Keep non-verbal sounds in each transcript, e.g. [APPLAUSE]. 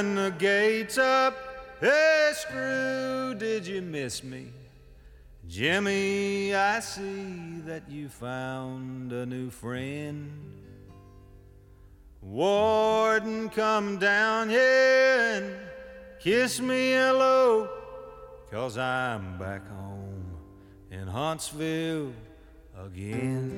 and the gates up. Hey, Screw, did you miss me? Jimmy, I see that you found a new friend. Warden, come down here and kiss me hello, cause I'm back home in Huntsville again.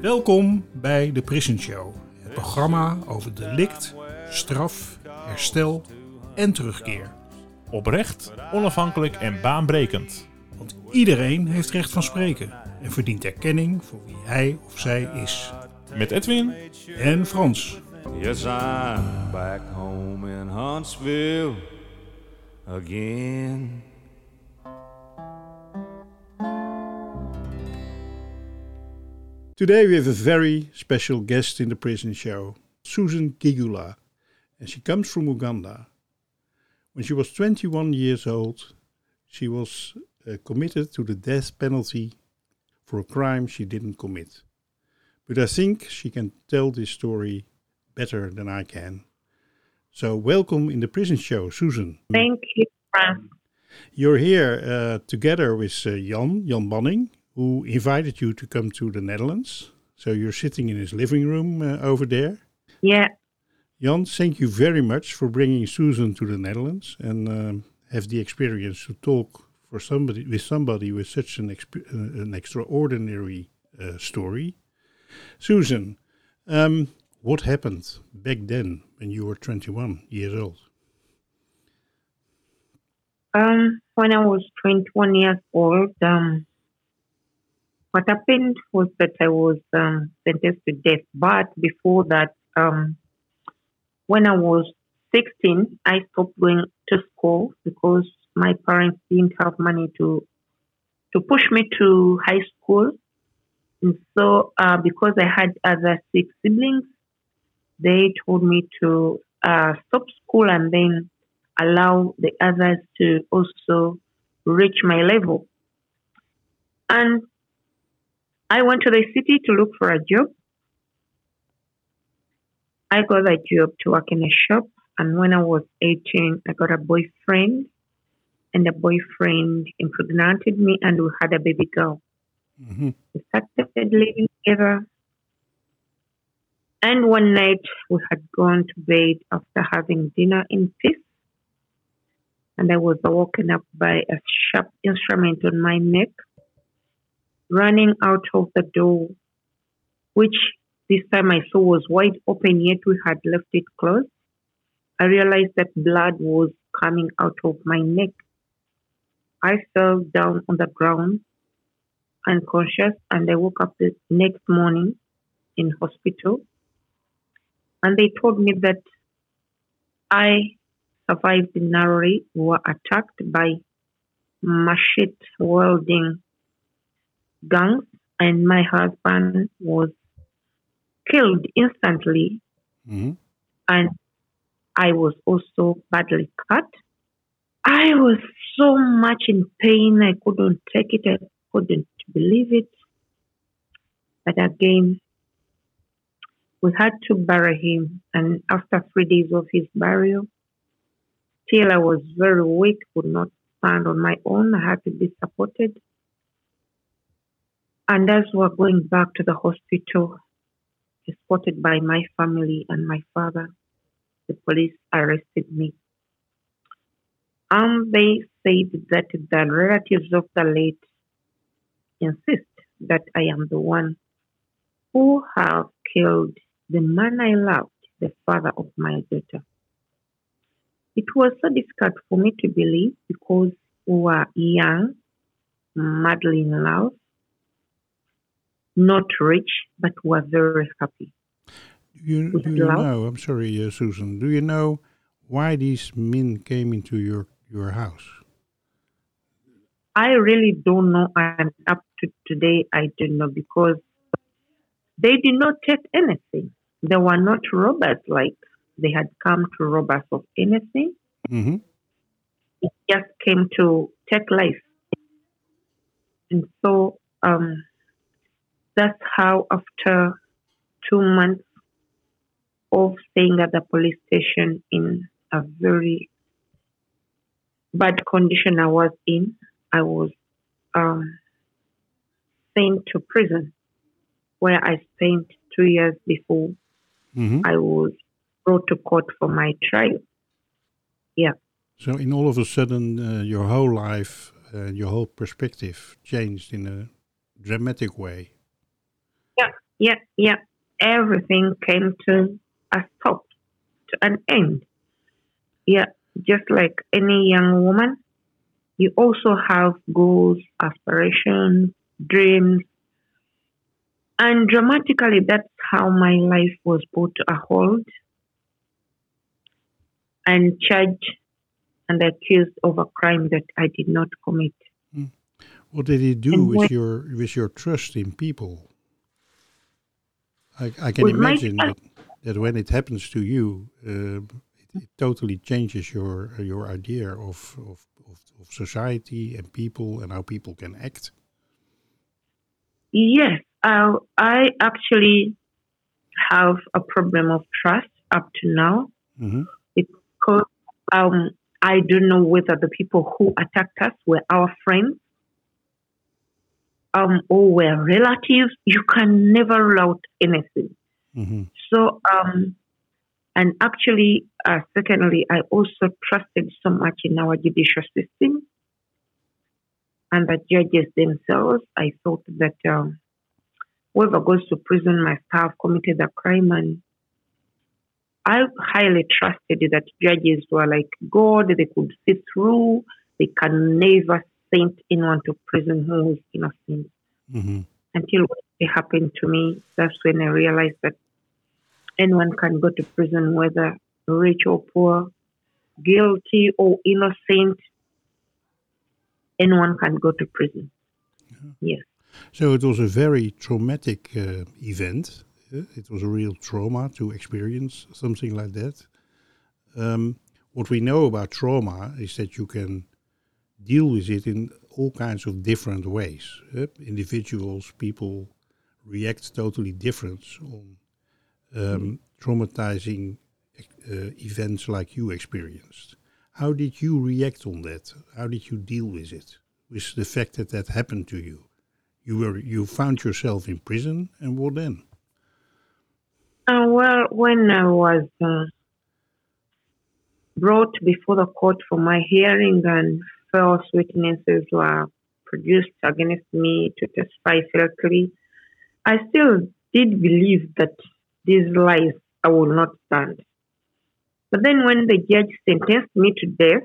Welkom bij de Prison Show, programma over delict, straf, herstel en terugkeer. Oprecht, onafhankelijk en baanbrekend. Want iedereen heeft recht van spreken en verdient erkenning voor wie hij of zij is. Met Edwin En Frans. Yes, I'm back home in Huntsville again. Today we have a very special guest in the prison show, Susan Kigula, and she comes from Uganda. When she was 21 years old, she was uh, committed to the death penalty for a crime she didn't commit. But I think she can tell this story better than I can. So, welcome in the prison show, Susan. Thank you, Frank. You're here uh, together with uh, Jan, Jan Banning, who invited you to come to the Netherlands. So, you're sitting in his living room uh, over there. Yeah, Jan, thank you very much for bringing Susan to the Netherlands and um, have the experience to talk for somebody with somebody with such an exp- uh, an extraordinary uh, story. Susan, um, what happened back then when you were 21 years old? um, when I was 21 years old, um, what happened was that I was um, sentenced to death. But before that, um, when I was 16, I stopped going to school because my parents didn't have money to to push me to high school. And so, uh, because I had other six siblings, they told me to uh, stop school and then allow the others to also reach my level. And I went to the city to look for a job. I got a job to work in a shop, and when I was 18, I got a boyfriend, and the boyfriend impregnated me, and we had a baby girl. hmm We started living together. And one night we had gone to bed after having dinner in peace. And I was woken up by a sharp instrument on my neck, running out of the door, which this time I saw was wide open, yet we had left it closed. I realized that blood was coming out of my neck. I fell down on the ground unconscious and I woke up the next morning in hospital and they told me that I survived narrowly, were attacked by machete welding gangs and my husband was killed instantly hmm and I was also badly cut. I was so much in pain, I couldn't take it, I couldn't believe it. But again, we had to bury him, and after three days of his burial, still I was very weak, could not stand on my own, I had to be supported. And as we were going back to the hospital, escorted by my family and my father, the police arrested me. And they said that the relatives of the late insist that I am the one who have killed the man I loved, the father of my daughter. It was so difficult for me to believe because we were young, madly in love, not rich, but were very happy. Do you, do you love? know, I'm sorry, uh, Susan, do you know why these men came into your, your house? I really don't know, and up to today, I don't know because they did not take anything. They were not robbers like they had come to rob us of anything. hmm It just came to take life. And so um, that's how, after two months of staying at the police station in a very bad condition I was in, I was um, sent to prison where I spent two years before hmm I was brought to court for my trial. Yeah. So, in all of a sudden, uh, your whole life, uh, your whole perspective changed in a dramatic way. Yeah, yeah. Everything came to a stop, to an end. Yeah, just like any young woman, you also have goals, aspirations, dreams. And dramatically, that's how my life was brought to a halt and charged and accused of a crime that I did not commit. Hmm. What did it do with your with your trust in people? I, I can imagine that, trust- that when it happens to you, um it, it totally changes your your idea of, of, of, of society and people and how people can act. Yes, uh, I actually have a problem of trust up to now hmm because um, I don't know whether the people who attacked us were our friends um, or were relatives. You can never rule out anything. hmm So, um, and actually, uh, secondly, I also trusted so much in our judicial system and the judges themselves. I thought that um, whoever goes to prison must have committed a crime, and I highly trusted that judges were like God. They could see through. They can never send anyone to prison who is innocent hmm until it happened to me. That's when I realized that anyone can go to prison, whether rich or poor, guilty or innocent. Anyone can go to prison. Yes. So it was a very traumatic uh, event. uh, it was a real trauma to experience something like that. Um, what we know about trauma is that you can deal with it in all kinds of different ways. uh, individuals, people react totally different on um, traumatizing uh, events like you experienced. How did you react on that? How did you deal with it? With the fact that that happened to you? You were you found yourself in prison, and what then? Uh, well, when I was uh, brought before the court for my hearing and false witnesses were produced against me to testify falsely, I still did believe that these lies I will not stand. But then when the judge sentenced me to death,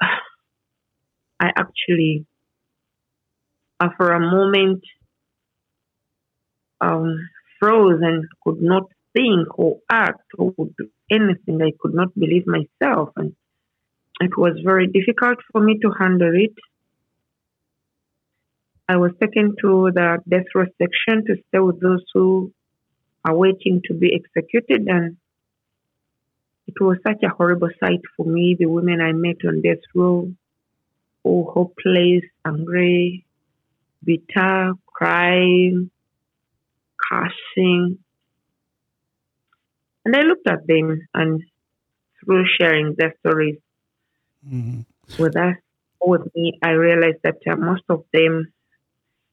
[SIGHS] I actually, for a moment, um, froze and could not think or act or do anything. I could not believe myself. And it was very difficult for me to handle it. I was taken to the death row section to stay with those who are waiting to be executed. And it was such a horrible sight for me. The women I met on death row, all hopeless, angry, bitter, crying, cursing. And I looked at them and through sharing their stories Mhm. with us, with me, I realized that uh, most of them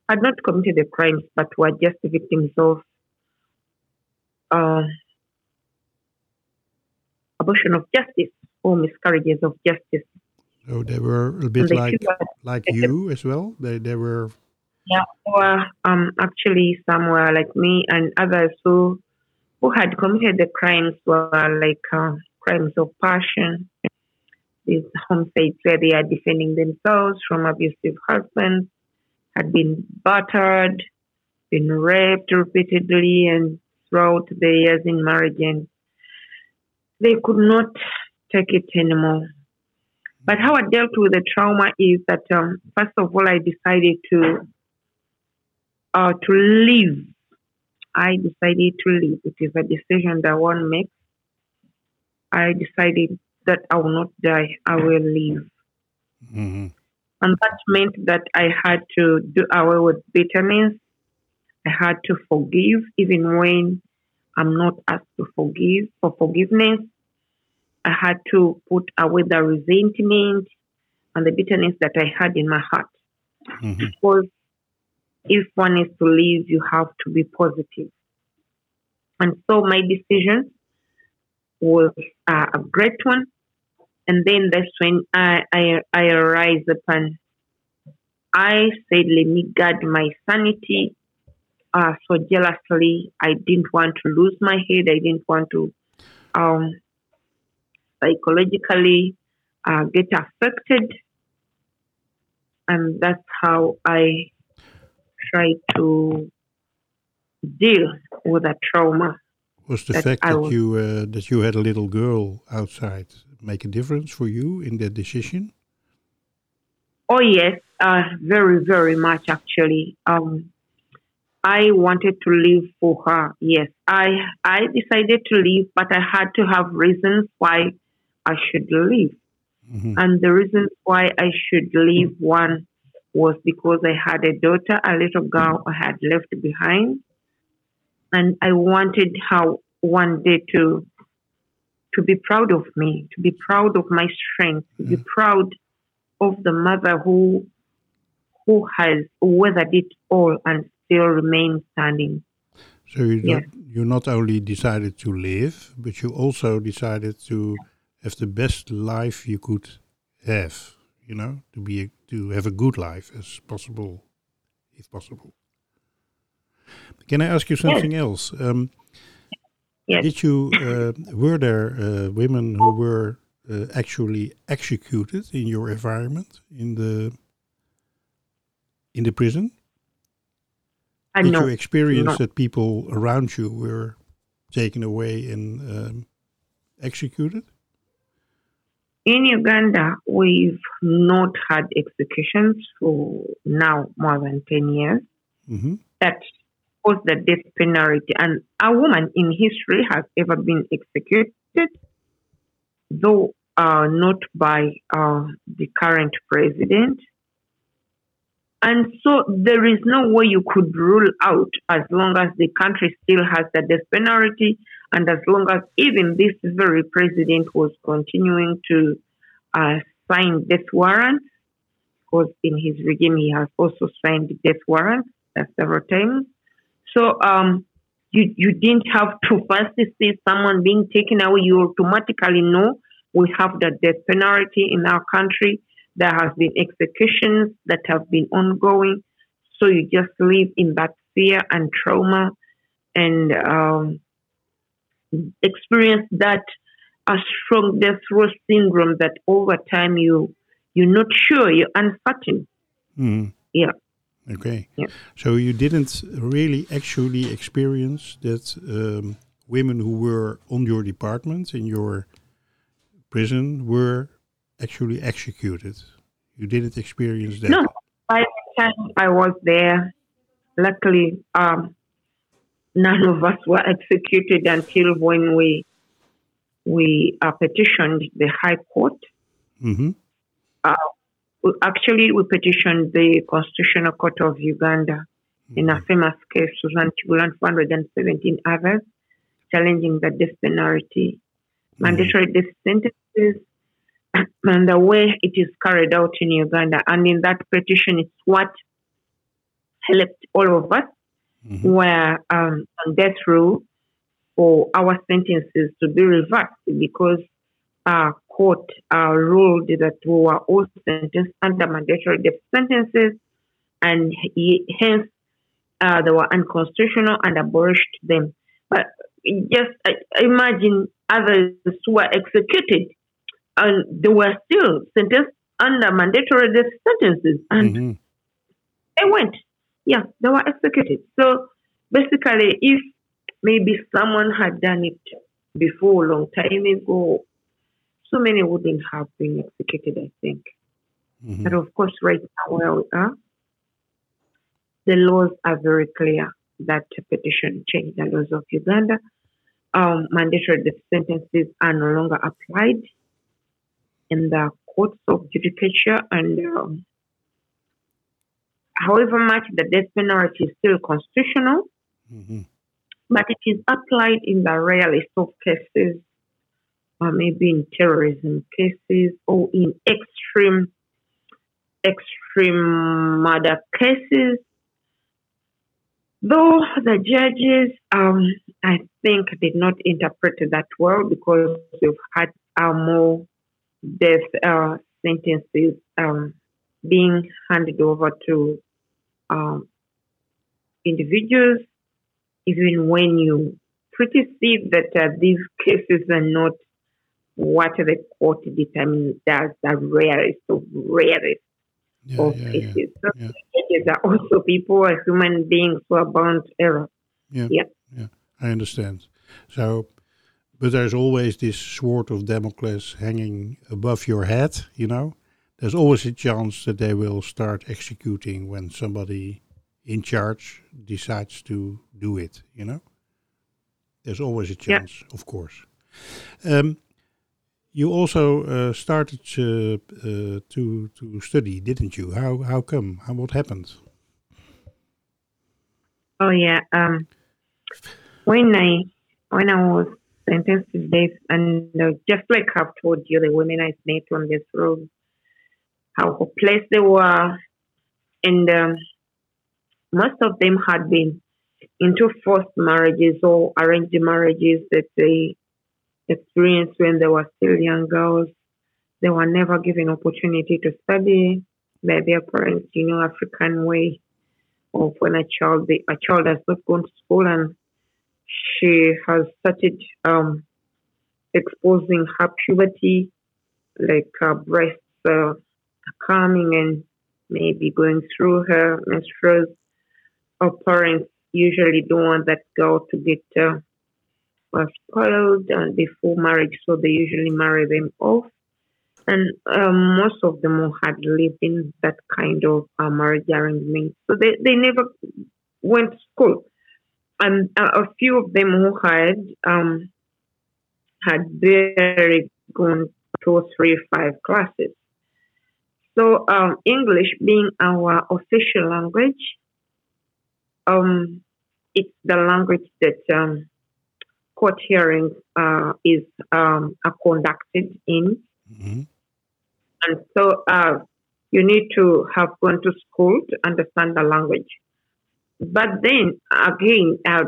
had not committed the crimes but were just victims of uh, abortion of justice or miscarriages of justice. So they were a bit like like you as well. They they were Yeah, or um, actually some were like me, and others who who had committed the crimes were like uh, crimes of passion. These homicides where they are defending themselves from abusive husbands, had been battered, been raped repeatedly, and throughout the years in marriage, and they could not take it anymore. But how I dealt with the trauma is that um, first of all, I decided to uh, to live. I decided to leave. It is a decision that one makes. I decided that I will not die. I will live. mhm. And that meant that I had to do away with bitterness. I had to forgive even when I'm not asked to forgive for forgiveness. I had to put away the resentment and the bitterness that I had in my heart. Mhm. Because if one is to live, you have to be positive. And so my decision was uh, a great one. And then that's when I, I, I arise upon. I said, let me guard my sanity. Uh, so jealously, I didn't want to lose my head. I didn't want to um, psychologically uh, get affected. And that's how I try to deal with that trauma. Was the That fact that was- you uh, that you had a little girl outside make a difference for you in that decision? Oh yes, uh, very very much actually. Um, I wanted to leave for her. Yes, I I decided to leave, but I had to have reasons why I should leave. Mhm. And the reason why I should leave one was because I had a daughter, a little girl I had left behind, and I wanted her one day to to be proud of me, to be proud of my strength, to be proud of the mother who who has weathered it all and still remains standing. So you not, you not only decided to live, but you also decided to have the best life you could have. You know, to be a, to have a good life as possible, if possible. Can I ask you something else? Um, Yes. Did you uh, were there uh, women who were uh, actually executed in your environment in the in the prison? I Did know. you experience no. that people around you were taken away and um, executed? In Uganda, we've not had executions for now more than 10 years. hmm That was the death penalty. And a woman in history has ever been executed, though uh, not by uh, the current president. And so there is no way you could rule out as long as the country still has the death penalty and as long as even this very president was continuing to uh, sign death warrants, because in his regime he has also signed death warrants uh, several times. So um, you you didn't have to first see someone being taken away. You automatically know we have the death penalty in our country. There has been executions that have been ongoing. So you just live in that fear and trauma and um, experience that a strong death row syndrome that over time you you're not sure, you're uncertain. Mm. Yeah. Okay. Yeah. So you didn't really actually experience that um, women who were on your department in your prison were actually executed. You didn't experience that. No, by the time I was there, luckily, um, none of us were executed until when we we uh, petitioned the High Court. hmm We- Actually, we petitioned the Constitutional Court of Uganda in a famous case, Susan Chigulan 417 others, challenging the death penalty, mandatory death sentences, [CLEARS THROAT] and the way it is carried out in Uganda. And in that petition, it's what helped all of us Mhm. who were um, on death row for our sentences to be reversed because our court uh, ruled that we were all sentenced under mandatory death sentences, and he, hence uh, they were unconstitutional and abolished them. But just uh, imagine others who were executed and they were still sentenced under mandatory death sentences, and Mhm. they went. Yeah, they were executed. So basically, if maybe someone had done it before a long time ago, so many wouldn't have been executed, I think. Mhm. But of course, right now where we are, the laws are very clear that petition change the laws of Uganda. Um, mandatory death sentences are no longer applied in the courts of judicature, and um, however much the death penalty is still constitutional, Mhm. but it is applied in the rarest of cases, or maybe in terrorism cases or in extreme, extreme murder cases. Though the judges, um, I think, did not interpret that well because we've had uh, more death uh, sentences um, being handed over to um, individuals, even when you pretty see that uh, these cases are not what the court determines as the rarest of rarest Yeah, of yeah, cases. yeah, So are also people, are human beings who are bound to error. Yeah. Yeah. I understand. So, but there's always this sword of Damocles hanging above your head, you know? There's always a chance that they will start executing when somebody in charge decides to do it, you know? There's always a chance, of course. Um, you also uh, started uh, uh, to to study, didn't you? How how come? How what happened? Oh yeah. Um, when I when I was sentenced to death, and just like I've told you, the women I met on this road, how hopeless they were, and um, most of them had been into forced marriages or arranged marriages that they experienced when they were still young girls. They were never given opportunity to study by their parents, you know, African way of when a child a child has not gone to school and she has started um, exposing her puberty, like her breasts uh, coming and maybe going through her menstruals. Her parents usually don't want that girl to get uh, uh, spoiled uh, before marriage, so they usually marry them off. And um, most of them who had lived in that kind of uh, marriage arrangement, so they, they never went to school. And uh, a few of them who had um, had barely gone two, three, five classes. So um, English being our official language, um, it's the language that um, court hearings uh, is um, are conducted in. hmm And so uh, you need to have gone to school to understand the language. But then again, uh,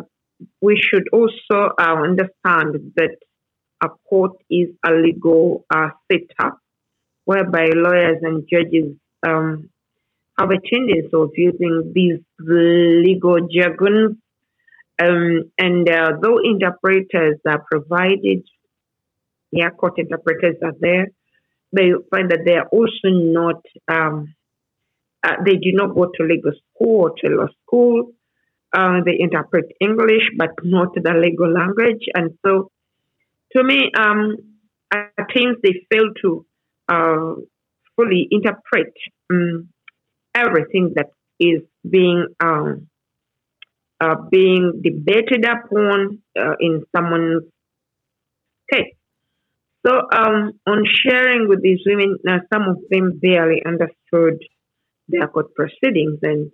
we should also uh, understand that a court is a legal uh, setup whereby lawyers and judges um, have a tendency of using these legal jargons. Um, and uh, though interpreters are provided, yeah, court interpreters are there, they find that they are also not, um, uh, they do not go to legal school or to law school. Uh, they interpret English, but not the legal language. And so, to me, um, at times they fail to uh, fully interpret um, everything that is being um, uh, being debated upon uh, in someone's case. So, um, on sharing with these women, uh, some of them barely understood their court proceedings, and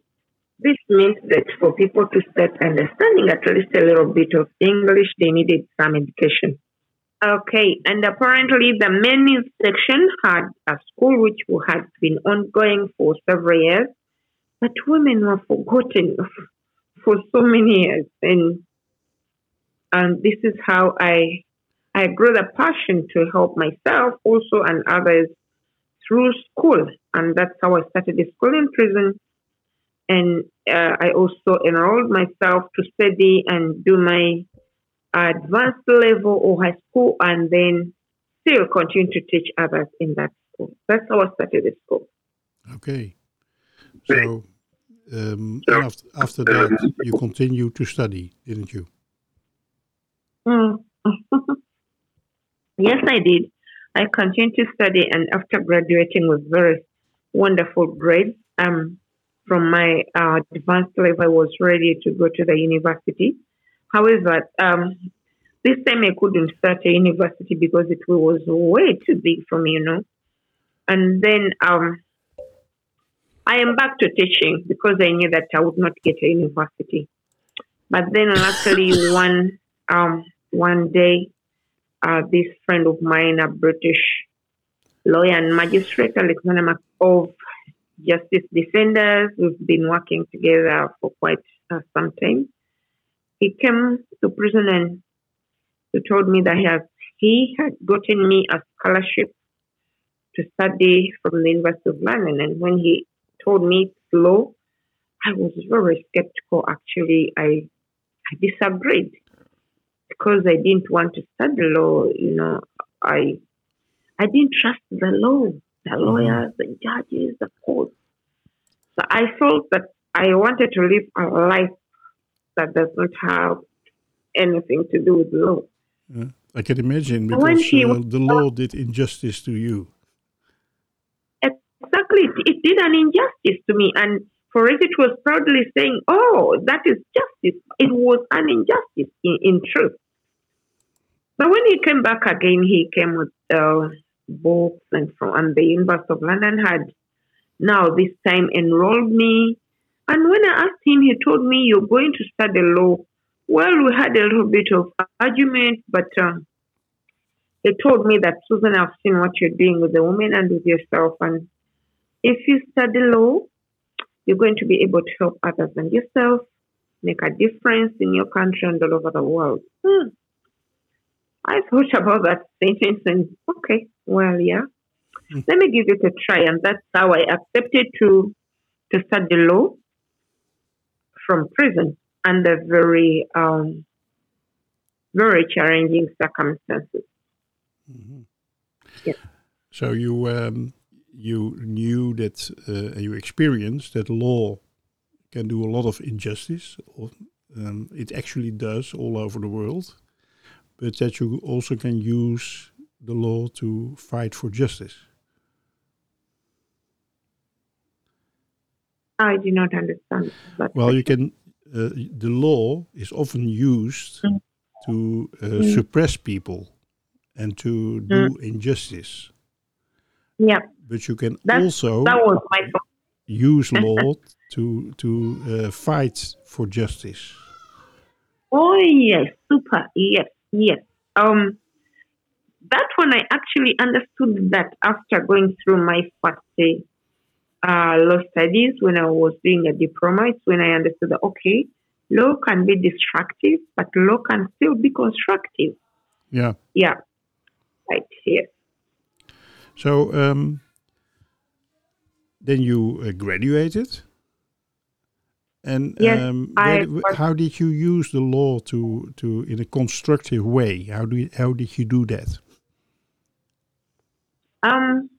this means that for people to start understanding at least a little bit of English, they needed some education. Okay, and apparently the men section had a school which had been ongoing for several years, but women were forgotten for so many years, and and this is how I I grew the passion to help myself also and others through school, and that's how I started the school in prison. And uh, I also enrolled myself to study and do my advanced level or high school, and then still continue to teach others in that school. That's how I started the school. Okay. So, um, after, after that, you continue to study, didn't you? Mm. [LAUGHS] yes, I did. I continued to study, and after graduating with very wonderful grades, um, from my uh, advanced level, I was ready to go to the university. However, um, this time I couldn't start a university because it was way too big for me, you know. And then um, I am back to teaching because I knew that I would not get a university. But then, luckily, [LAUGHS] one um, one day, uh, this friend of mine, a British lawyer and magistrate, Alexander of Justice Defenders, we've been working together for quite uh, some time. He came to prison and he told me that he, has, he had gotten me a scholarship to study from the University of London. And when he told me it's law, I was very skeptical. Actually, I, I disagreed because I didn't want to study law. You know, I I didn't trust the law, the lawyers, the judges, the courts. So I felt that I wanted to live a life that does not have anything to do with law. Yeah, I can imagine When because uh, the law did injustice to you. Exactly, it, it did an injustice to me, and for it, it was proudly saying, "Oh, that is justice." It was an injustice in, in truth. But when he came back again, he came with uh, books and from and the University of London had now this time enrolled me. And when I asked him, he told me, "You're going to study law." Well, we had a little bit of argument, but um, he told me that Susan, I've seen what you're doing with the women and with yourself, and if you study law, you're going to be able to help others and yourself make a difference in your country and all over the world. Hmm. I thought about that sentence and okay, well, yeah, let me give it a try, and that's how I accepted to to study law from prison under very um, very challenging circumstances. Yes. So you um, you knew that uh, and you experienced that law can do a lot of injustice. Or, um, it actually does all over the world, but that you also can use the law to fight for justice. I do not understand. Well, you can. Uh, the law is often used Mm. to uh, suppress people and to do injustice, yeah, but you can That's- also that was my use [LAUGHS] law to to uh, fight for justice. Oh yes, super. Yes, yes. Um, that one I actually understood that after going through my first uh, law studies when I was doing a diploma. It's when I understood that okay, law can be destructive, but law can still be constructive. Yeah. Yeah, right. Yes. So um, then you uh, graduated, and Yes, um, where- how did you use the law to to in a constructive way? How do you, how did you do that? Um,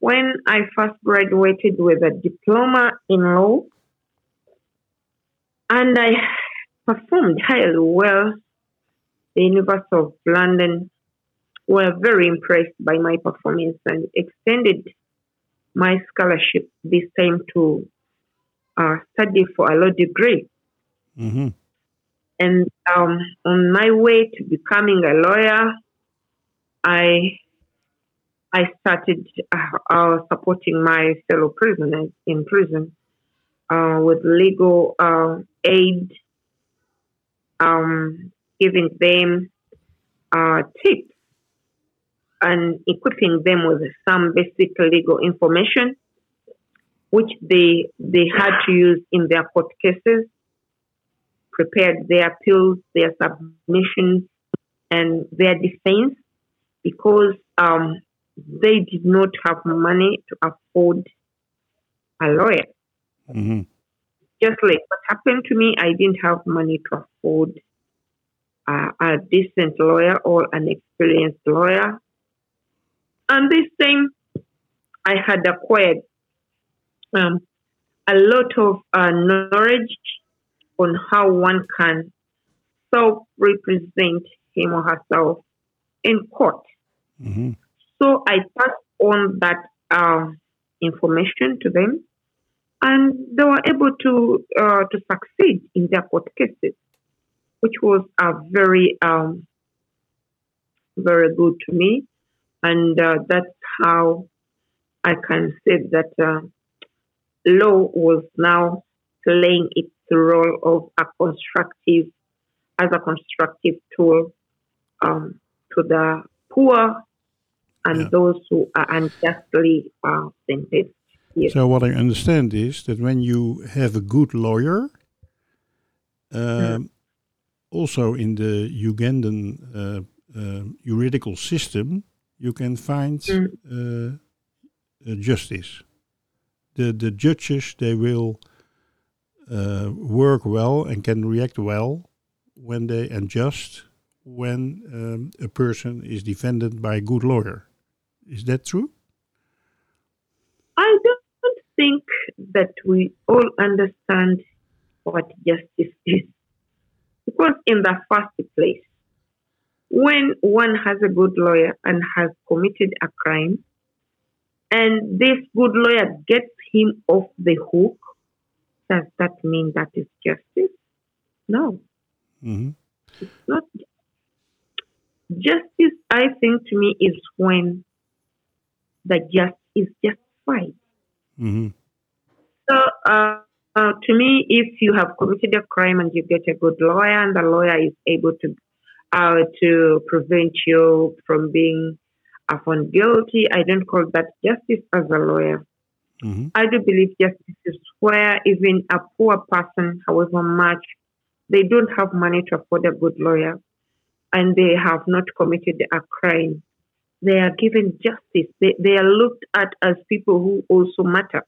when I first graduated with a diploma in law, and I performed highly well, the University of London were very impressed by my performance and extended my scholarship this time to uh, study for a law degree. hmm And um, on my way to becoming a lawyer, I I started uh, uh, supporting my fellow prisoners in prison uh, with legal uh, aid, um, giving them uh, tips and equipping them with some basic legal information, which they they had to use in their court cases prepared their appeals, their submissions, and their defense because um, they did not have money to afford a lawyer. hmm Just like what happened to me, I didn't have money to afford uh, a decent lawyer or an experienced lawyer. And this time, I had acquired um, a lot of uh, knowledge on how one can self represent him or herself in court. hmm So I passed on that um, information to them, and they were able to uh, to succeed in their court cases, which was a very um, very good to me, and uh, that's how I can say that uh, law was now playing its role of a constructive, as a constructive tool um, to the poor and Yeah. those who are unjustly uh, sentenced. Yes. So what I understand is that when you have a good lawyer, um, also in the Ugandan uh, uh, juridical system, you can find Mm. uh, uh, justice. The the judges they will uh, work well and can react well when they and just when um, a person is defended by a good lawyer. Is that true? I don't think that we all understand what justice is. Because, in the first place, when one has a good lawyer and has committed a crime, and this good lawyer gets him off the hook, does that mean that is justice? No, hmm it's not. Justice, I think, to me, is when the just is justified. hmm So, uh, uh, to me, if you have committed a crime and you get a good lawyer, and the lawyer is able to uh, to prevent you from being uh, found guilty, I don't call that justice as a lawyer. hmm I do believe justice is where even a poor person, however much, they don't have money to afford a good lawyer, and they have not committed a crime. They are given justice. They, they are looked at as people who also matter.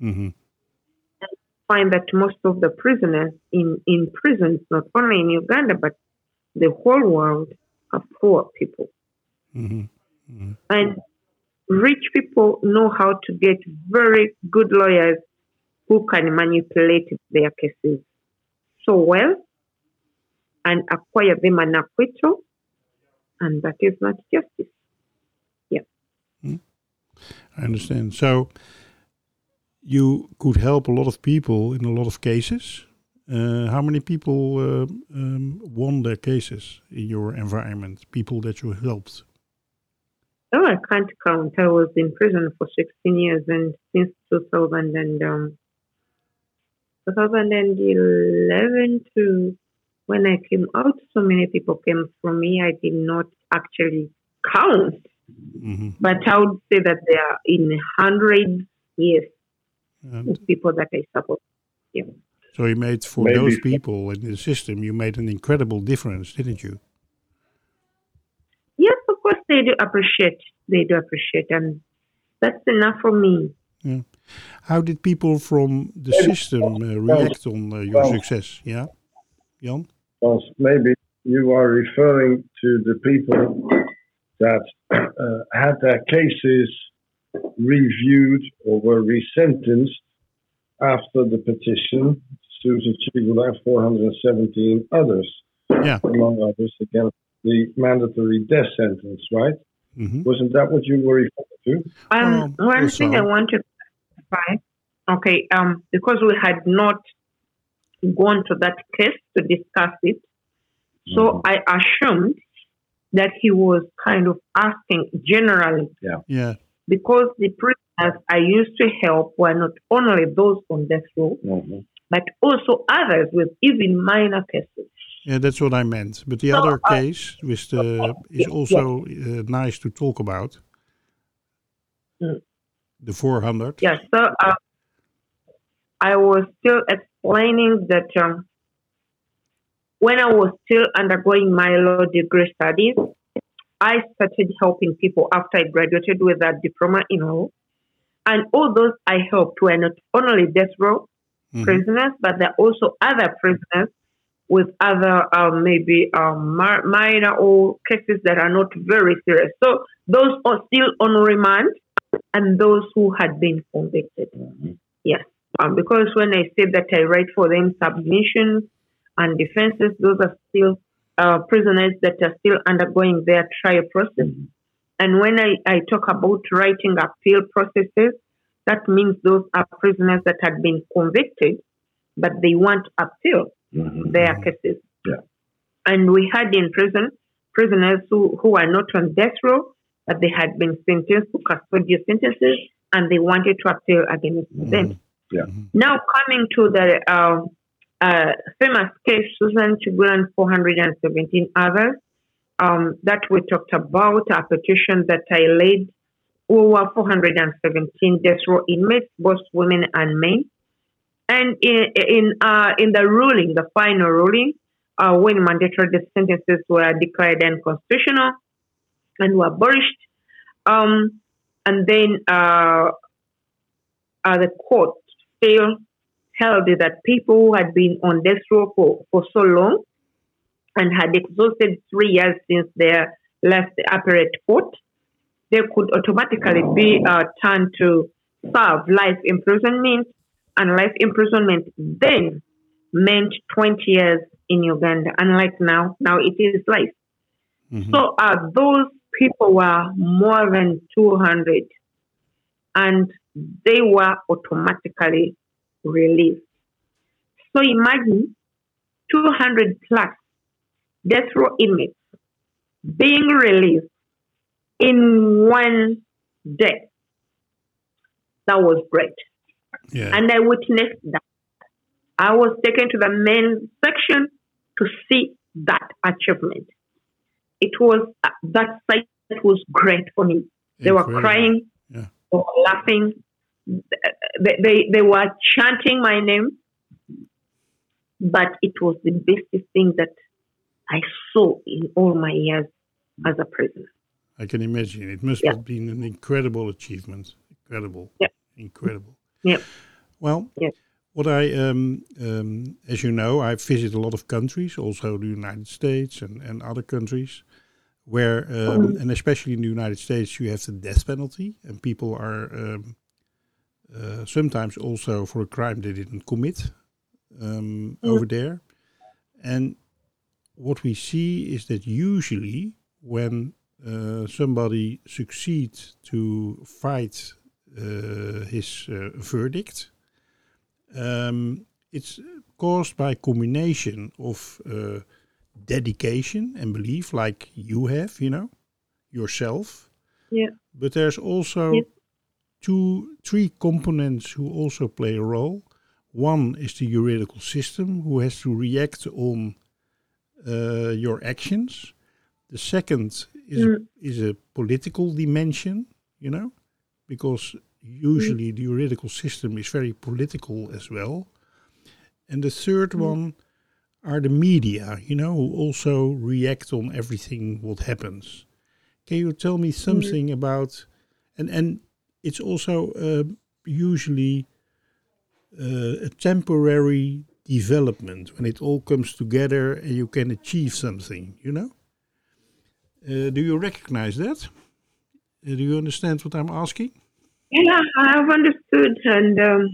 hmm find that most of the prisoners in, in prisons, not only in Uganda, but the whole world, are poor people. hmm And rich people know how to get very good lawyers who can manipulate their cases so well and acquire them an acquittal, and that is not justice. Yeah. I understand. So you could help a lot of people in a lot of cases. Uh, how many people uh, um, won their cases in your environment? People that you helped? Oh, I can't count. I was in prison for 16 years, and since 2000 and um, 2011 to when I came out, so many people came from me. I did not actually count, hmm but I would say that there are in hundreds, yes, And people that I support. So you made for Maybe those people in the system, you made an incredible difference, didn't you? Yes, of course they do appreciate. They do appreciate, and that's enough for me. Yeah. How did people from the system uh, react on uh, your well- success? Yeah, Jan. Because maybe you are referring to the people that uh, had their cases reviewed or were resentenced after the petition, Susan Kigula and 417 others, Yeah. among others, against the mandatory death sentence, right? hmm Wasn't that what you were referring to? Um, Um, one thing I want to clarify, okay, um, because we had not gone to that case to discuss it, so I assumed that he was kind of asking generally Yeah. because the prisoners I used to help were not only those on death row, but also others with even minor cases. Yeah, that's what I meant. But the So, other uh, case with the is also uh, nice to talk about. Mm. The 400. Yeah, so uh, I was still explaining that um, when I was still undergoing my law degree studies, I started helping people after I graduated with a diploma in law. And all those I helped were not only death row Mhm. prisoners, but there are also other prisoners with other um, maybe um, mi- minor or cases that are not very serious. So those are still on remand and those who had been convicted. Yes. Um, because when I say that I write for them submissions and defenses, those are still uh, prisoners that are still undergoing their trial process. And when I, I talk about writing appeal processes, that means those are prisoners that had been convicted, but they want to appeal their cases. Yeah. And we had in prison prisoners who, who are not on death row, but they had been sentenced to custodial sentences and they wanted to appeal against them. Yeah. Now coming to the uh, uh, famous case, Susan Kigula and 417 others um, that we talked about, a petition that I led over 417 death row inmates, both women and men. And in in, uh, in the ruling, the final ruling, uh, when mandatory death sentences were declared unconstitutional and were abolished, um, and then uh, uh, the court still held that people who had been on death row for, for so long and had exhausted three years since their last appellate court, they could automatically be uh, turned to serve life imprisonment, and life imprisonment then meant 20 years in Uganda. Unlike now, now it is life. Mhm. So uh, those people were more than 200 and they were automatically released. So imagine 200 plus death row inmates being released in one day. That was great. yeah. And I witnessed that. I was taken to the men's section to see that achievement. It was uh, that sight that was great for me. They were crying, Yeah. they were laughing, they, they, they were chanting my name. But it was the best thing that I saw in all my years as a prisoner. I can imagine. It must Yeah. have been an incredible achievement. Incredible. Yeah. Incredible. Yeah. Well, Yeah. what I, um, um, as you know, I visit a lot of countries, also the United States and, and other countries, where, um, and especially in the United States, you have the death penalty, and people are um, uh, sometimes also for a crime they didn't commit um, over there. And what we see is that usually when uh, somebody succeeds to fight uh, his uh, verdict, um, it's caused by a combination of uh, dedication and belief, like you have, you know, yourself. Yeah. But there's also Yes. two, three components who also play a role. One is the juridical system, who has to react on uh, your actions. The second is a, is a political dimension, you know, because usually the juridical system is very political as well. And the third one are the media, you know, who also react on everything what happens. Can you tell me something about, and and it's also uh, usually uh, a temporary development when it all comes together and you can achieve something, you know? Uh, do you recognize that? Uh, do you understand what I'm asking? Yeah, I have understood, and um,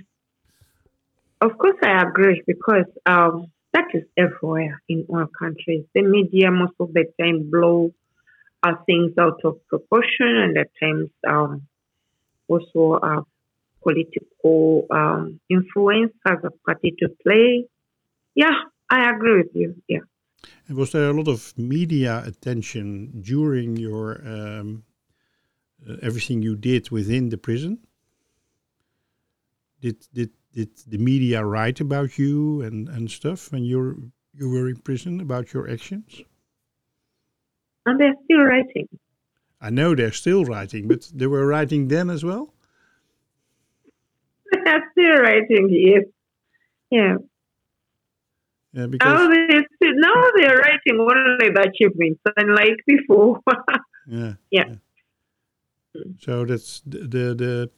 of course I agree because um, that is everywhere in all countries. The media most of the time blow uh, things out of proportion, and at times um, also uh, political um, influence has a party to play. Yeah, I agree with you. Yeah. And was there a lot of media attention during your um, uh, everything you did within the prison? Did did did the media write about you and, and stuff when you you were in prison about your actions? And they're still writing. I know they're still writing, but they were writing then as well. [LAUGHS] They're still writing, yes. Yeah. Yeah, because still, now they're writing only the achievements, unlike before. [LAUGHS] yeah, Yeah. So that's the, the the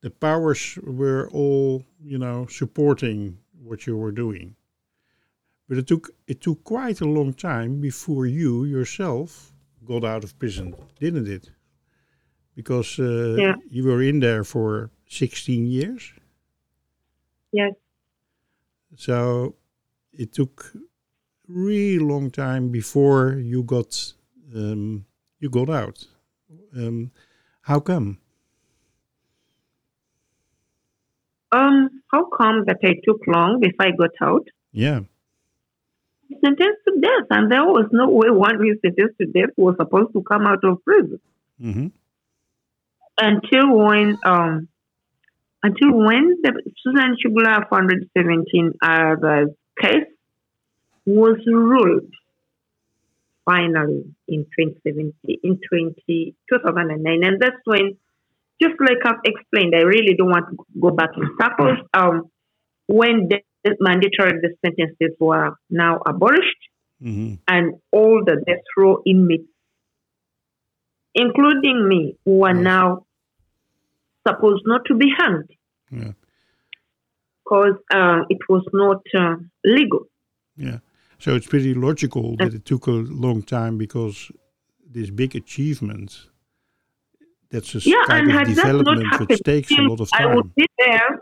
the powers were all you know supporting what you were doing, but it took it took quite a long time before you yourself got out of prison, didn't it? Because uh, Yeah. you were in there for sixteen years, yes. so it took really long time before you got um, you got out. Um, how come? Um, how come that I took long before I got out? Yeah. Sentenced to death, and there was no way one who is sentenced to death was supposed to come out of prison hmm until when um until when the Susan Kigula 417 others case was ruled finally in 2017, in 20, 2009. And that's when, just like I've explained, I really don't want to go back in circles. Um, when the mandatory death sentences were now abolished, hmm and all the death row inmates, including me, who are Yes. now supposed not to be hanged Yeah. because uh, it was not uh, legal. Yeah. So it's pretty logical that it took a long time because this big achievement, that's a Yeah, kind of development which happened, takes a lot of time. I would be there.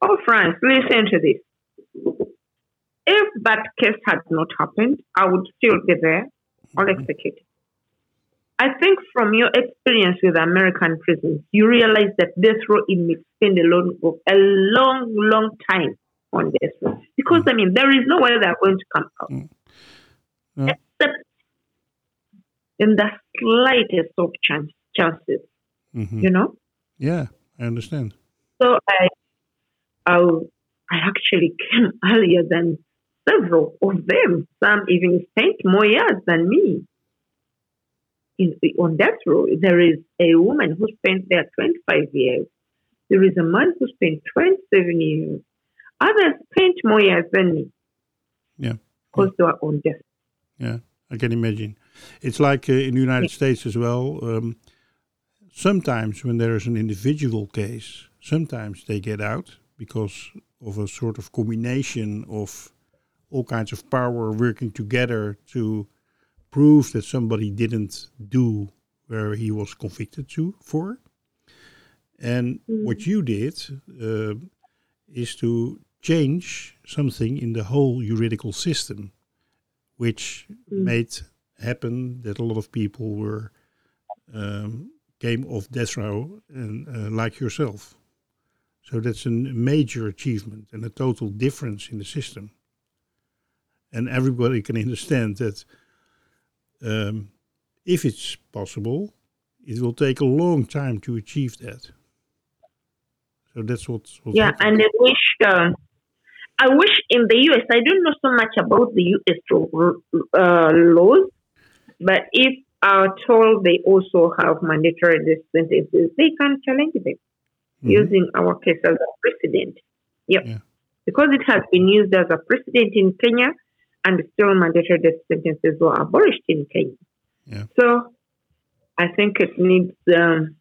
Oh, France, listen to this. If that case had not happened, I would still be there or Mm-hmm. executed. I think from your experience with American prisons, you realize that death row inmates spend a long, a long, long time on this row because I mean there is no way they are going to come out Mm. Except in the slightest of chance, chances. Mhm. You know. Yeah, I understand. So I, I, I actually came [LAUGHS] earlier than several of them. Some even spent more years than me. In, on death row, there is a woman who spent there 25 years. There is a man who spent 27 years. Others spent more years than me. Yeah. Because they were on death. Yeah, I can imagine. It's like uh, in the United States as well. Um, sometimes when there is an individual case, sometimes they get out because of a sort of combination of all kinds of power working together to prove that somebody didn't do where he was convicted to for. And what you did uh, is to change something in the whole juridical system, which made happen that a lot of people were um, came off death row and uh, like yourself. So that's a major achievement and a total difference in the system. And everybody can understand that um, if it's possible, it will take a long time to achieve that. So that's what. what Yeah, happened. and I wish, uh, I wish in the US, I don't know so much about the US uh, laws, but if are told they also have mandatory death sentences, they can challenge them Mhm. using our case as a precedent. Yep. Yeah. Because it has been used as a precedent in Kenya and still mandatory death sentences were abolished in Kenya. Yeah. So I think it needs um,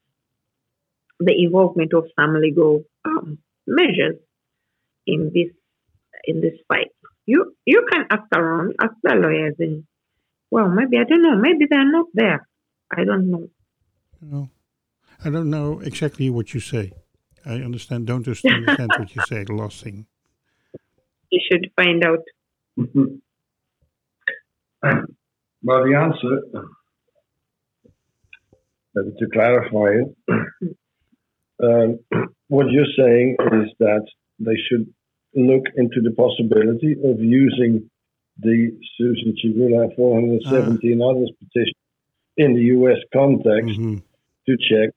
the involvement of some legal um, measures in this in this fight. You you can ask around, ask the lawyers, and well, maybe I don't know, maybe they're not there. I don't know. No, I don't know exactly what you say. I understand. Don't just understand what you say. The last thing. [LAUGHS] You should find out. Mm-hmm. Well, the answer, maybe to clarify it, um, [CLEARS THROAT] what you're saying is that they should look into the possibility of using the Susan Kigula 470 and others petition in the US context Mhm. to check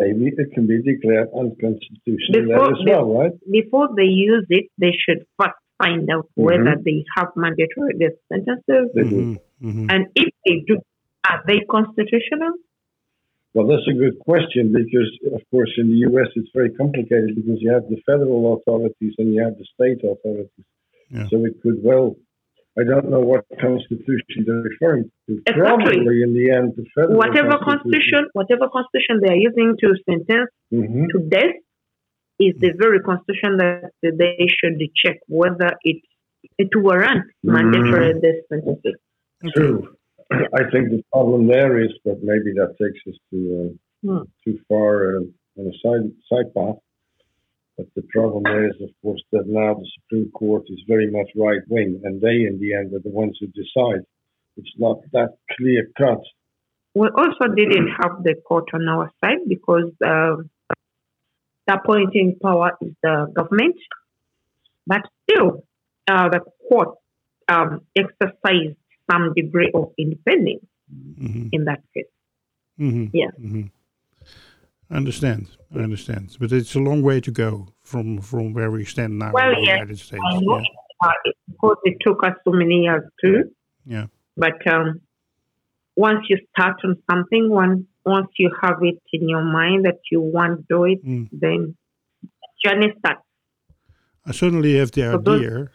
maybe it can be declared unconstitutional Before as they- well, right? Before they use it, they should first find out whether they have mandatory death sentences, Mhm. Mhm. and if they do, are they constitutional? Well, that's a good question because, of course, in the US it's very complicated because you have the federal authorities and you have the state authorities. Yeah. So it could well, I don't know what constitution they're referring to. Exactly. Probably in the end, the federal Whatever constitution, whatever constitution they are using to sentence hmm to death is the very constitution that they should check whether it it warrants mandatory death sentences. True. I think the problem there is, but maybe that takes us to uh, Hmm. too far uh, on a side side path. But the problem there is, of course, that now the Supreme Court is very much right wing, and they, in the end, are the ones who decide. It's not that clear cut. We also didn't have the court on our side because uh, the appointing power is the government, but still, uh, the court um, exercised some degree of independence Mhm. in that case. Mhm. Yeah. Mhm. I understand. I understand. But it's a long way to go from from where we stand now Well, in the yes, United States. I know Yeah. uh, of course, it took us so many years too. Yeah. But um, once you start on something, once once you have it in your mind that you want to do it, Mm. then journey starts. I certainly have the So idea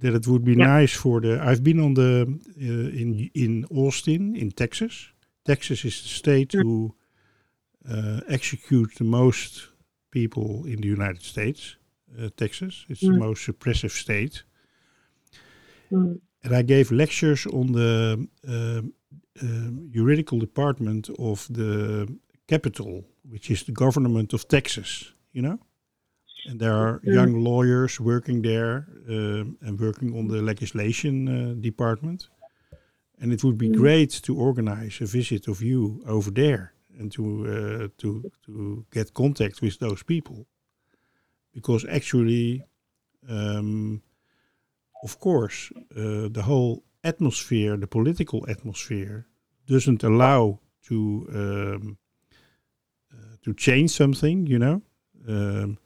that it would be Yeah. nice for the. I've been on the uh, in in Austin in Texas. Texas is the state Mm. who uh, execute the most people in the United States. Uh, Texas, it's the Mm. most suppressive state. Mm. And I gave lectures on the juridical department of the capital, which is the government of Texas, you know? And there are Mm. young lawyers working there um, and working on the legislation uh, department. And it would be Mm. great to organize a visit of you over there and to uh, to to get contact with those people, because actually, um, of course, uh, the whole atmosphere, the political atmosphere, doesn't allow to um, uh, to change something. You know, um.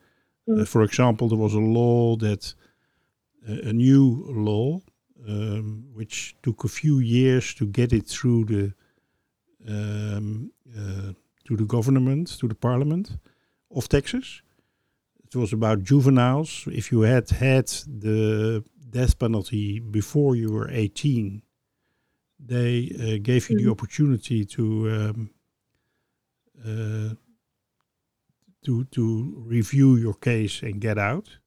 Uh, for example, there was a law that uh, a new law um, which took a few years to get it through the um, uh, to the government, to the parliament of Texas. It was about juveniles. If you had had the death penalty before you were 18, they uh, gave you the Mhm. opportunity to um, uh, to to review your case and get out.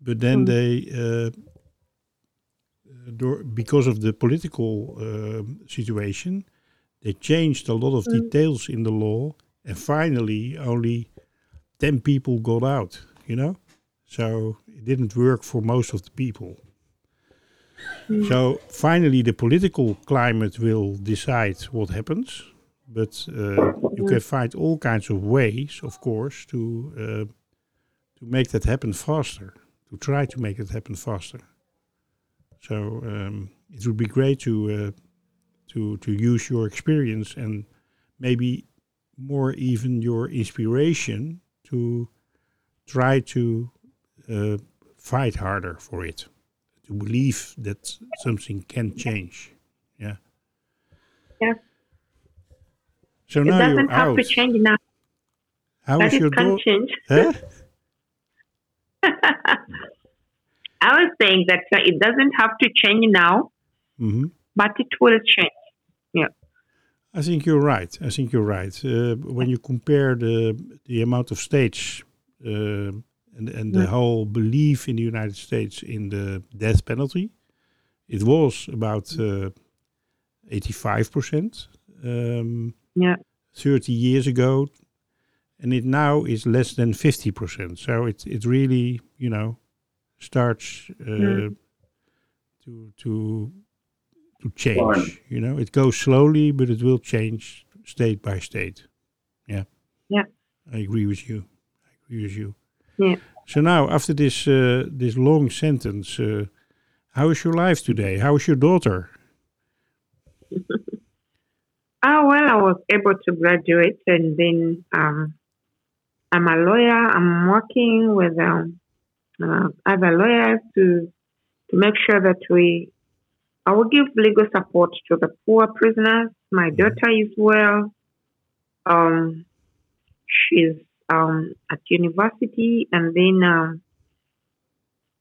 But then Mm. they, uh, uh, because of the political um situation, they changed a lot of Mm. details in the law, and finally, only ten people got out. You know, so it didn't work for most of the people. Mm. So finally, the political climate will decide what happens, but uh, you can find all kinds of ways, of course, to uh, to make that happen faster. To try to make it happen faster. So um, it would be great to uh, to to use your experience and maybe more even your inspiration to try to uh, fight harder for it to believe that something can change. Yeah. Yeah. So It now doesn't have out. to change now. How That is your can daughter? change. Huh? [LAUGHS] I was saying that uh, it doesn't have to change now, hmm but it will change. Yeah. I think you're right. I think you're right. Uh, when you compare the the amount of states uh, and and the Yeah. whole belief in the United States in the death penalty, it was about eighty five percent um, Yeah. thirty years ago, and it now is less than fifty percent. So it it really you know starts uh, Mm. to to to change. You know, it goes slowly, but it will change state by state. Yeah. Yeah. I agree with you. I agree with you. Yeah. So now, after this uh, this long sentence, uh, how is your life today? How is your daughter? [LAUGHS] Oh, well, I was able to graduate and then um, I'm a lawyer. I'm working with um, uh, other lawyers to to make sure that we I will give legal support to the poor prisoners. My daughter is well. Um, she's um, at university, and then um,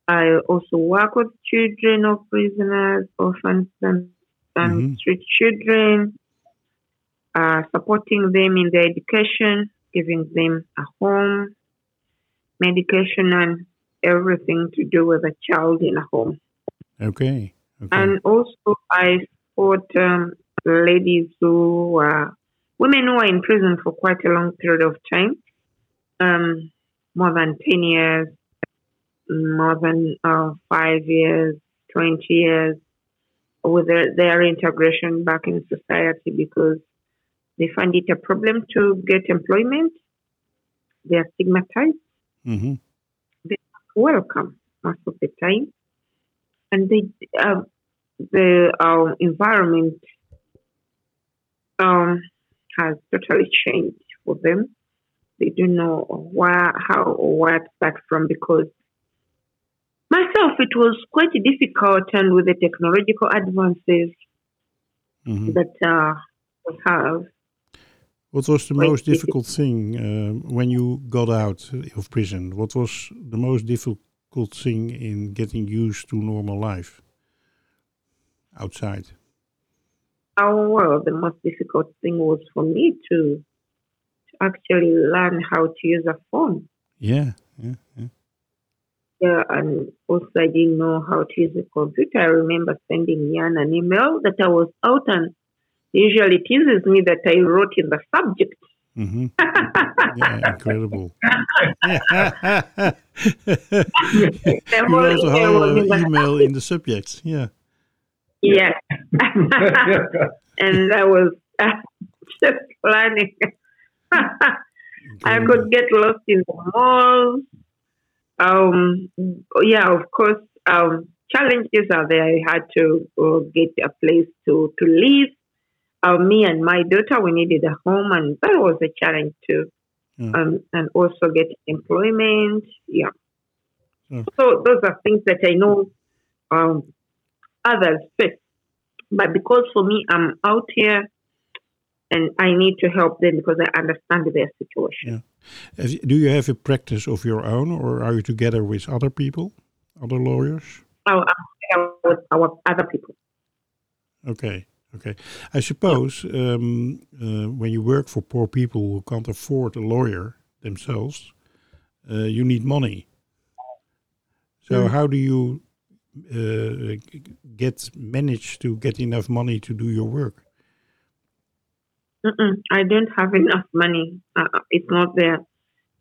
I also work with children of prisoners, orphans, and, and Mhm. street children, uh, supporting them in their education, giving them a home, medication, and everything to do with a child in a home. Okay. Okay. And also, I support um, ladies who are women who are in prison for quite a long period of time, um, more than 10 years, more than uh, five years, 20 years, with their, their integration back in society because they find it a problem to get employment. They are stigmatized hmm They are welcome most of the time, and they uh, the uh, environment um, has totally changed for them. They don't know where, how, or where to start from because myself, it was quite difficult, and with the technological advances Mhm. that uh, we have, What was the most difficult. thing uh, when you got out of prison? What was the most difficult thing in getting used to normal life outside? oh well, the most difficult thing was for me to, to actually learn how to use a phone. Yeah, yeah, yeah. Yeah, and also I didn't know how to use a computer. I remember sending Jan an email that I was out, and usually it teases me that I wrote in the subject. hmm [LAUGHS] yeah, incredible. [LAUGHS] You whole wrote a email whole uh, in the email in the subject. Yeah. Yes. [LAUGHS] and I was just planning. I could get lost in the malls. Um, yeah, of course, um, challenges are there. I had to uh, get a place to, to live. Uh, me and my daughter, we needed a home, and that was a challenge too. Yeah. Um, and also get employment. Yeah. Yeah. So those are things that I know um, others face. But because for me, I'm out here and I need to help them because I understand their situation. You- do you have a practice of your own, or are you together with other people, other lawyers? Oh, I'm with our other people. Okay, okay. I suppose um, uh, when you work for poor people who can't afford a lawyer themselves, uh, you need money. So Mm. how do you uh, get manage to get enough money to do your work? Mm-mm, I don't have enough money. Uh, it's not there.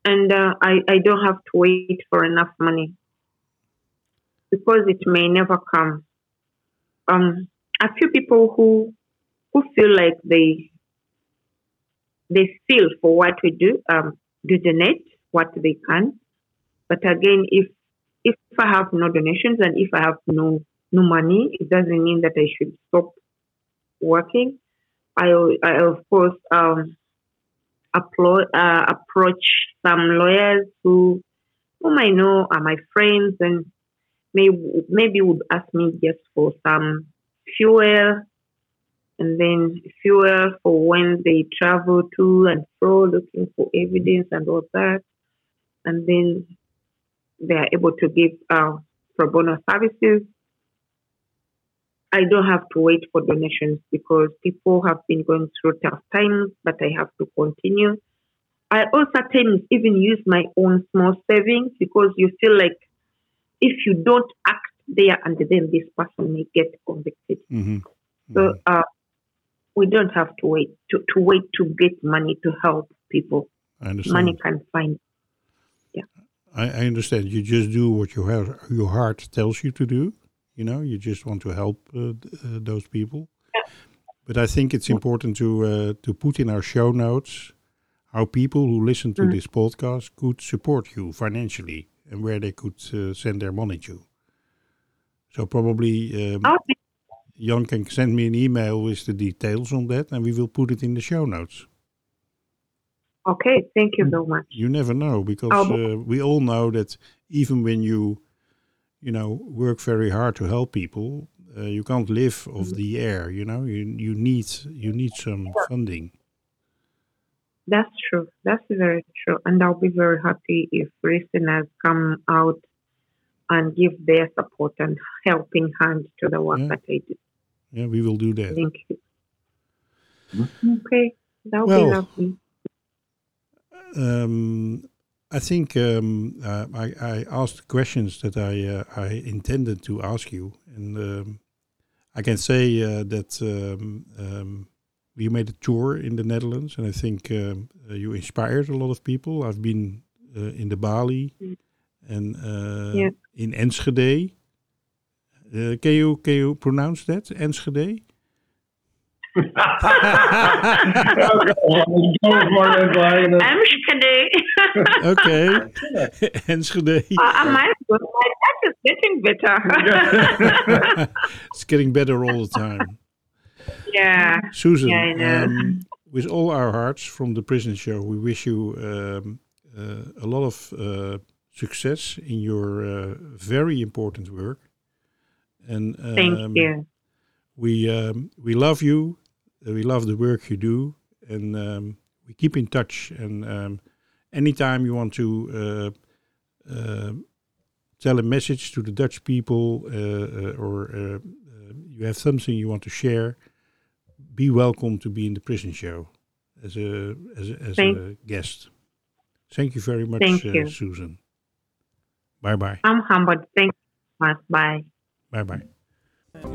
And uh, I, I don't have to wait for enough money because it may never come. Um, a few people who who feel like they they feel for what we do, um, do donate what they can. But again, if if I have no donations and if I have no no money, it doesn't mean that I should stop working. I, I of course um, uh, approach some lawyers who whom I know are my friends and may maybe would ask me just for some fuel and then fuel for when they travel to and fro looking for evidence and all that and then they are able to give uh, pro bono services I don't have to wait for donations because people have been going through tough times, but I have to continue. I also times even use my own small savings because you feel like if you don't act there and then this person may get convicted. hmm So uh, we don't have to wait to, to wait to get money to help people. I understand. Money can find. I, I understand. You just do what your heart, your heart tells you to do. You know, you just want to help uh, uh, those people. But I think it's important to uh, to put in our show notes how people who listen to Mm. this podcast could support you financially and where they could uh, send their money to. So probably um, Okay. Jan can send me an email with the details on that, and we will put it in the show notes. Okay, thank you so much. you never know because uh, we all know that even when you you know work very hard to help people uh, you can't live off Mm-hmm. the air you know you you need you need some funding That's true. That's very true. And I'll be very happy if listeners come out and give their support and helping hand to the work Yeah. that I do. yeah we will do that Thank you. Okay, that would Well, be lovely. um, I think um, uh, I, I asked questions that I uh, I intended to ask you, and um, I can say uh, that um, um, we made a tour in the Netherlands, and I think um, uh, you inspired a lot of people. I've been uh, in the Bali Mm. Uh, Yeah. in Enschede. Uh, can you can you pronounce that Enschede? Shkade. [LAUGHS] okay, Enschede. Might go. My Dutch is getting better. [LAUGHS] it's getting better all the time. yeah. Susan, Yeah, um, with all our hearts from the prison show, we wish you um, uh, a lot of uh, success in your uh, very important work. And um, Thank you. we um, we love you. We love the work you do, and um, we keep in touch. And um, anytime you want to uh, uh, tell a message to the Dutch people, uh, uh, or uh, uh, you have something you want to share, be welcome to be in the prison show as a as a, as a guest. Thank you very much, uh, you. Susan. Bye bye. I'm humbled. Thank you so much. Bye. Bye bye.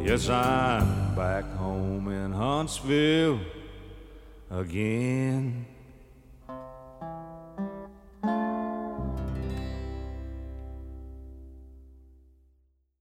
Yes, I'm back home in Huntsville again.